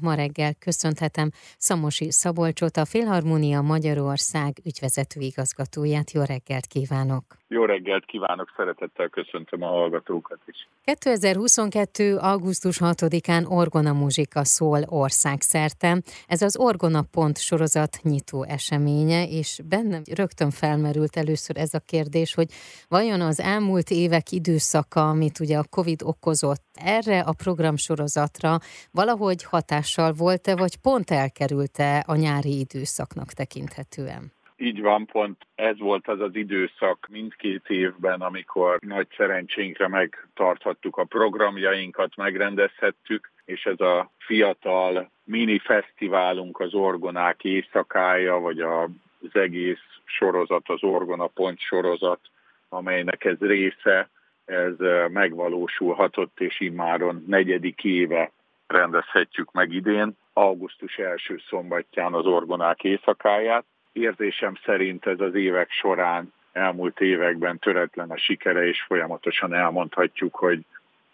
Ma reggel köszönhetem Szamosi Szabolcsot, a Filharmonia Magyarország ügyvezető igazgatóját. Jó reggelt kívánok! Jó reggelt kívánok, szeretettel köszöntöm a hallgatókat is. 2022. augusztus 6-án Orgona Muzsika szól országszerte. Ez az Orgona Pont sorozat nyitó eseménye, és bennem rögtön felmerült először ez a kérdés, hogy vajon az elmúlt évek időszaka, amit ugye a Covid okozott, erre a programsorozatra valahogy hatással volt-e, vagy pont elkerülte a nyári időszaknak tekinthetően? Így van, pont ez volt az az időszak mindkét évben, amikor nagy szerencsénkre megtarthattuk a programjainkat, megrendezhettük, és ez a fiatal mini fesztiválunk az Orgonák éjszakája, vagy az egész sorozat, az Orgona Pont sorozat, amelynek ez része, ez megvalósulhatott, és immáron negyedik éve rendezhetjük meg idén, augusztus első szombatján az Orgonák éjszakáját. Érzésem szerint ez az évek során, elmúlt években töretlen a sikere, és folyamatosan elmondhatjuk, hogy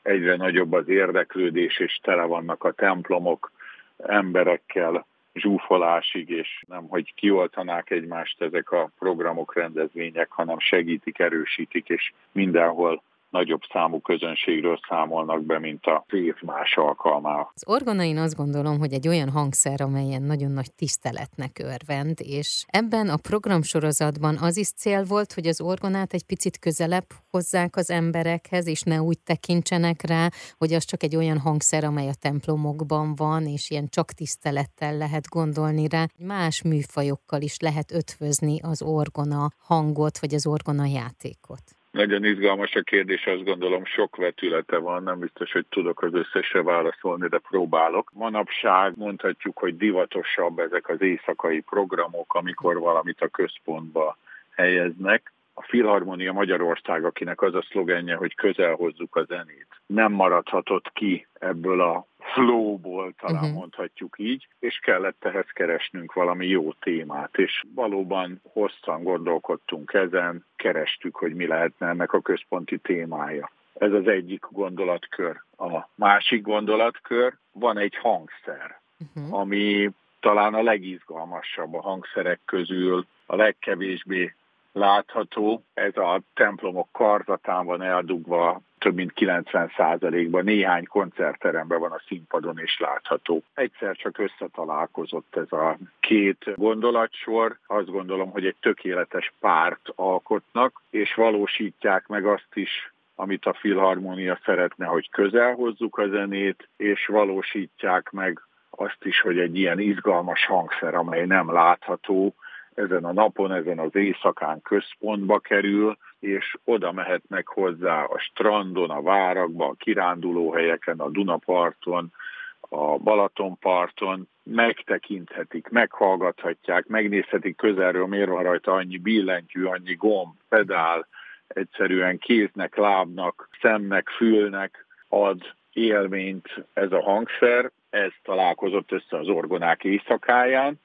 egyre nagyobb az érdeklődés, és tele vannak a templomok emberekkel, zsúfolásig, és nem, hogy kioltanák egymást ezek a programok, rendezvények, hanem segítik, erősítik, és mindenhol nagyobb számú közönségről számolnak be, mint a év más alkalmával. Az orgona én azt gondolom, hogy egy olyan hangszer, amelyen nagyon nagy tiszteletnek örvend, és ebben a programsorozatban az is cél volt, hogy az orgonát egy picit közelebb hozzák az emberekhez, és ne úgy tekintsenek rá, hogy az csak egy olyan hangszer, amely a templomokban van, és ilyen csak tisztelettel lehet gondolni rá. Más műfajokkal is lehet ötvözni az orgona hangot, vagy az orgona játékot. Nagyon izgalmas a kérdés, azt gondolom sok vetülete van, nem biztos, hogy tudok az összesre válaszolni, de próbálok. Manapság mondhatjuk, hogy divatosabb ezek az éjszakai programok, amikor valamit a központba helyeznek. Filharmonia Magyarország, akinek az a szlogenje, hogy közel hozzuk a zenét, nem maradhatott ki ebből a flowból, talán uh-huh. mondhatjuk így, és kellett ehhez keresnünk valami jó témát, és valóban hosszan gondolkodtunk ezen, kerestük, hogy mi lehetne ennek a központi témája. Ez az egyik gondolatkör. A másik gondolatkör, van egy hangszer, uh-huh. ami talán a legizgalmasabb a hangszerek közül, a legkevésbé látható. Ez a templomok karzatán van eldugva, több mint 90%-ban néhány koncertteremben van a színpadon is látható. Egyszer csak összetalálkozott ez a két gondolatsor. Azt gondolom, hogy egy tökéletes párt alkotnak, és valósítják meg azt is, amit a Filharmonia szeretne, hogy közel hozzuk a zenét, és valósítják meg azt is, hogy egy ilyen izgalmas hangszer, amely nem látható, ezen a napon, ezen az éjszakán központba kerül, és oda mehetnek hozzá a strandon, a várakban, a kirándulóhelyeken, a Dunaparton, a Balatonparton, megtekinthetik, meghallgathatják, megnézhetik közelről, miért van rajta annyi billentyű, annyi gomb, pedál, egyszerűen kéznek, lábnak, szemnek, fülnek ad élményt ez a hangszer, ez találkozott össze az orgonák éjszakáján,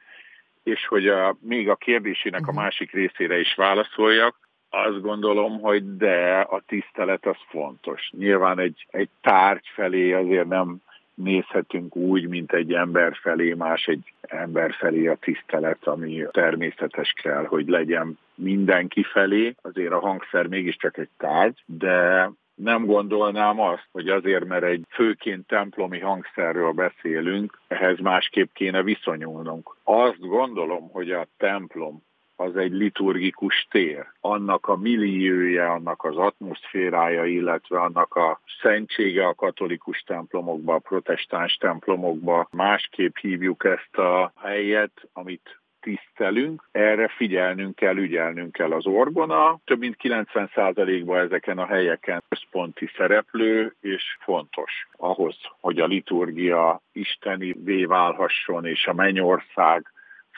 és hogy a, még a kérdésének a mhm. másik részére is válaszoljak, azt gondolom, hogy de a tisztelet az fontos. Nyilván egy, egy tárgy felé azért nem nézhetünk úgy, mint egy ember felé, más egy ember felé a tisztelet, ami természetes kell, hogy legyen mindenki felé. Azért a hangszer mégiscsak egy tárgy, de nem gondolnám azt, hogy azért, mert egy főként templomi hangszerről beszélünk, ehhez másképp kéne viszonyulnunk. Azt gondolom, hogy a templom az egy liturgikus tér. Annak a milliója, annak az atmoszférája, illetve annak a szentsége a katolikus templomokba, a protestáns templomokba. Másképp hívjuk ezt a helyet, amit tisztelünk, erre figyelnünk kell, ügyelnünk kell az orgona. Több mint 90%-ban ezeken a helyeken központi szereplő, és fontos ahhoz, hogy a liturgia isteni válhasson, és a mennyország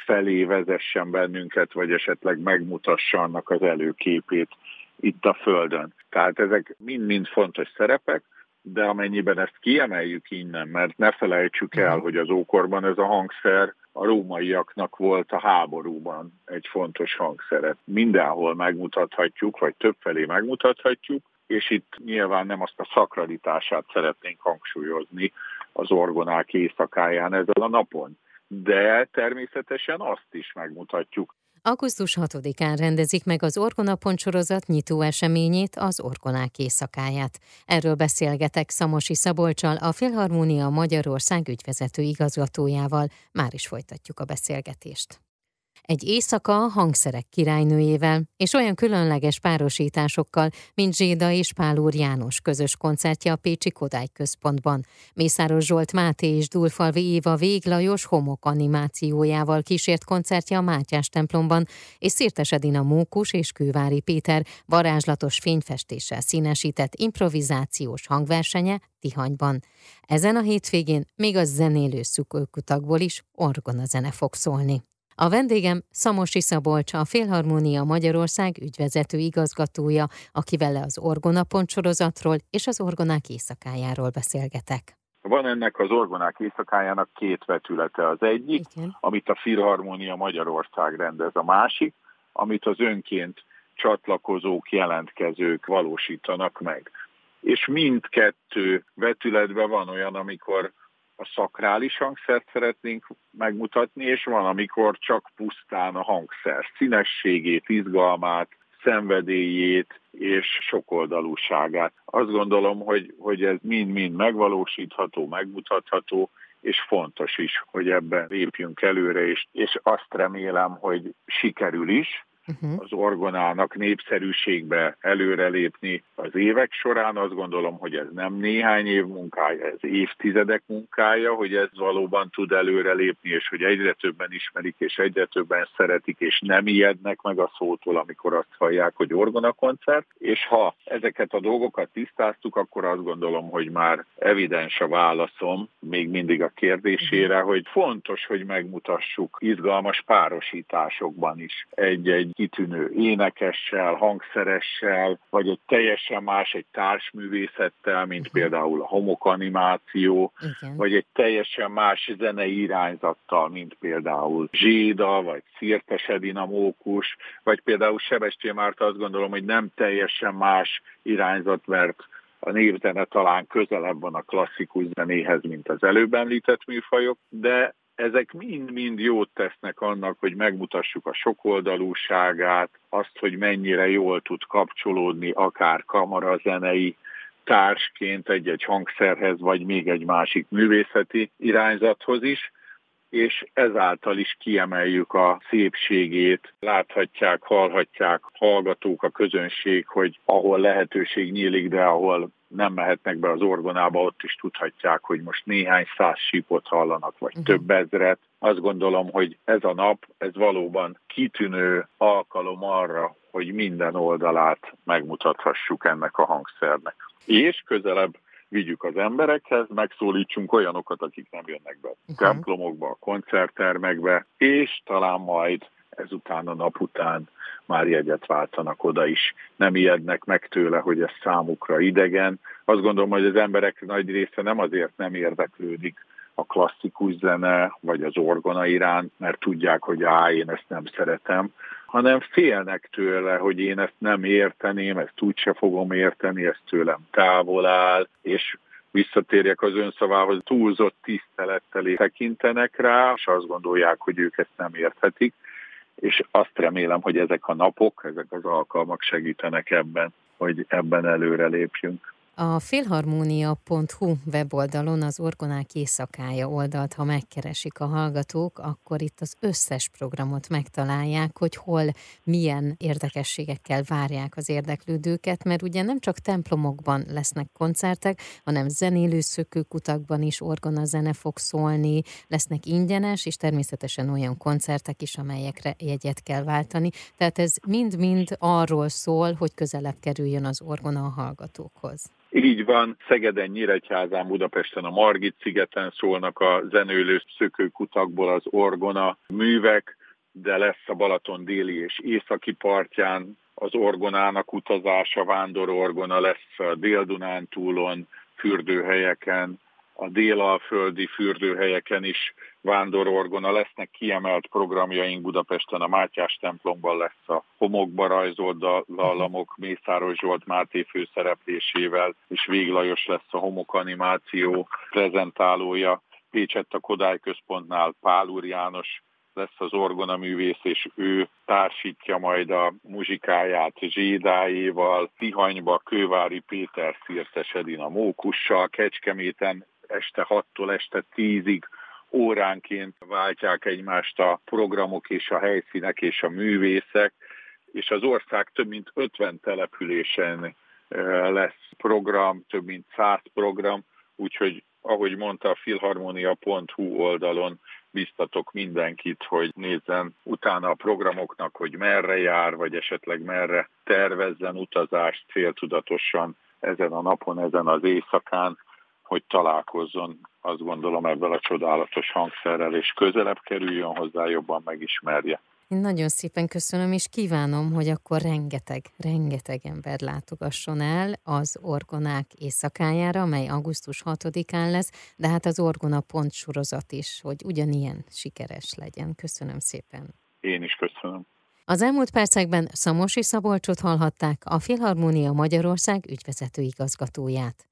felé vezessen bennünket, vagy esetleg megmutassa annak az előképét itt a Földön. Tehát ezek mind-mind fontos szerepek, de amennyiben ezt kiemeljük innen, mert ne felejtsük el, mhm. hogy az ókorban ez a hangszer a rómaiaknak volt a háborúban egy fontos hangszeret. Mindenhol megmutathatjuk, vagy többfelé megmutathatjuk, és itt nyilván nem azt a szakralitását szeretnénk hangsúlyozni, az orgonák éjszakáján ezen a napon. De természetesen azt is megmutatjuk, Augusztus 6-án rendezik meg az Orgona sorozat nyitó eseményét, az Orgonák éjszakáját. Erről beszélgetek Szamosi Szabolcsal, a Filharmónia Magyarország ügyvezető igazgatójával. Már is folytatjuk a beszélgetést egy éjszaka hangszerek királynőjével, és olyan különleges párosításokkal, mint Zséda és Pál János közös koncertje a Pécsi Kodály Központban. Mészáros Zsolt Máté és Dulfalvi Éva Véglajos homok animációjával kísért koncertje a Mátyás templomban, és Szirtes Edina Mókus és Kővári Péter varázslatos fényfestéssel színesített improvizációs hangversenye Tihanyban. Ezen a hétvégén még a zenélő szukőkutakból is orgona zene fog szólni. A vendégem Szamosi Szabolcs, a Félharmónia Magyarország ügyvezető igazgatója, akivel az Orgona sorozatról és az orgonák éjszakájáról beszélgetek. Van ennek az orgonák éjszakájának két vetülete. Az egyik, Igen. amit a Filharmónia Magyarország rendez, a másik, amit az önként csatlakozók, jelentkezők valósítanak meg. És mindkettő vetületben van olyan, amikor a szakrális hangszert szeretnénk megmutatni, és van, amikor csak pusztán a hangszer színességét, izgalmát, szenvedélyét és sokoldalúságát. Azt gondolom, hogy, hogy ez mind-mind megvalósítható, megmutatható, és fontos is, hogy ebben lépjünk előre, és, és azt remélem, hogy sikerül is, uh-huh. az orgonának népszerűségbe előrelépni az évek során. Azt gondolom, hogy ez nem néhány év munkája, ez évtizedek munkája, hogy ez valóban tud előrelépni, és hogy egyre többen ismerik, és egyre többen szeretik, és nem ijednek meg a szótól, amikor azt hallják, hogy orgona koncert. És ha ezeket a dolgokat tisztáztuk, akkor azt gondolom, hogy már evidens a válaszom még mindig a kérdésére, uh-huh. hogy fontos, hogy megmutassuk izgalmas párosításokban is egy-egy kitűnő énekessel, hangszeressel, vagy egy teljesen más, egy társművészettel, mint uh-huh. például a homokanimáció, Igen. vagy egy teljesen más zenei irányzattal, mint például Zséda, vagy Szirtes Edina Mókus, vagy például Sebestyén Márta azt gondolom, hogy nem teljesen más irányzat, mert a névzene talán közelebb van a klasszikus zenéhez, mint az előbb említett műfajok, de ezek mind-mind jót tesznek annak, hogy megmutassuk a sokoldalúságát, azt, hogy mennyire jól tud kapcsolódni akár kamarazenei társként egy-egy hangszerhez, vagy még egy másik művészeti irányzathoz is, és ezáltal is kiemeljük a szépségét. Láthatják, hallhatják hallgatók, a közönség, hogy ahol lehetőség nyílik, de ahol nem mehetnek be az orgonába, ott is tudhatják, hogy most néhány száz sípot hallanak, vagy uh-huh. több ezret. Azt gondolom, hogy ez a nap, ez valóban kitűnő alkalom arra, hogy minden oldalát megmutathassuk ennek a hangszernek. És közelebb vigyük az emberekhez, megszólítsunk olyanokat, akik nem jönnek be a uh-huh. templomokba, a koncerttermekbe, és talán majd ezután a nap után már jegyet váltanak oda is. Nem ijednek meg tőle, hogy ez számukra idegen. Azt gondolom, hogy az emberek nagy része nem azért nem érdeklődik a klasszikus zene, vagy az orgona iránt, mert tudják, hogy á, én ezt nem szeretem, hanem félnek tőle, hogy én ezt nem érteném, ezt úgyse fogom érteni, ez tőlem távol áll, és visszatérjek az önszavához, túlzott tisztelettel tekintenek rá, és azt gondolják, hogy ők ezt nem érthetik és azt remélem, hogy ezek a napok, ezek az alkalmak segítenek ebben, hogy ebben előre lépjünk. A filharmonia.hu weboldalon az Orgonák éjszakája oldalt, ha megkeresik a hallgatók, akkor itt az összes programot megtalálják, hogy hol milyen érdekességekkel várják az érdeklődőket, mert ugye nem csak templomokban lesznek koncertek, hanem zenélő szökőkutakban is orgona zene fog szólni, lesznek ingyenes, és természetesen olyan koncertek is, amelyekre jegyet kell váltani. Tehát ez mind-mind arról szól, hogy közelebb kerüljön az orgona a hallgatókhoz. Így van, Szegeden, Nyíregyházán, Budapesten, a Margit szigeten szólnak a zenőlő szökőkutakból az orgona művek, de lesz a Balaton déli és északi partján az orgonának utazása, vándororgona lesz a Dél-Dunántúlon, fürdőhelyeken, a délalföldi fürdőhelyeken is vándororgona, lesznek kiemelt programjaink Budapesten, a Mátyás templomban lesz a homokba rajzolt dallamok Mészáros Zsolt Máté főszereplésével, és Véglajos lesz a homok animáció prezentálója. Pécsett a Kodály Központnál Pál Úr János lesz az orgona művész, és ő társítja majd a muzsikáját Zsédáéval, Tihanyba Kővári Péter Szirtes Edina Mókussal, Kecskeméten este 6-tól este 10-ig óránként váltják egymást a programok és a helyszínek és a művészek, és az ország több mint 50 településen lesz program, több mint 100 program, úgyhogy ahogy mondta a filharmonia.hu oldalon, biztatok mindenkit, hogy nézzen utána a programoknak, hogy merre jár, vagy esetleg merre tervezzen utazást céltudatosan ezen a napon, ezen az éjszakán, hogy találkozzon, azt gondolom ebben a csodálatos hangszerrel, és közelebb kerüljön hozzá, jobban megismerje. Én nagyon szépen köszönöm, és kívánom, hogy akkor rengeteg, rengeteg ember látogasson el az Orgonák éjszakájára, mely augusztus 6-án lesz, de hát az Orgona pont sorozat is, hogy ugyanilyen sikeres legyen. Köszönöm szépen. Én is köszönöm. Az elmúlt percekben Szamosi Szabolcsot hallhatták, a Filharmónia Magyarország ügyvezető igazgatóját.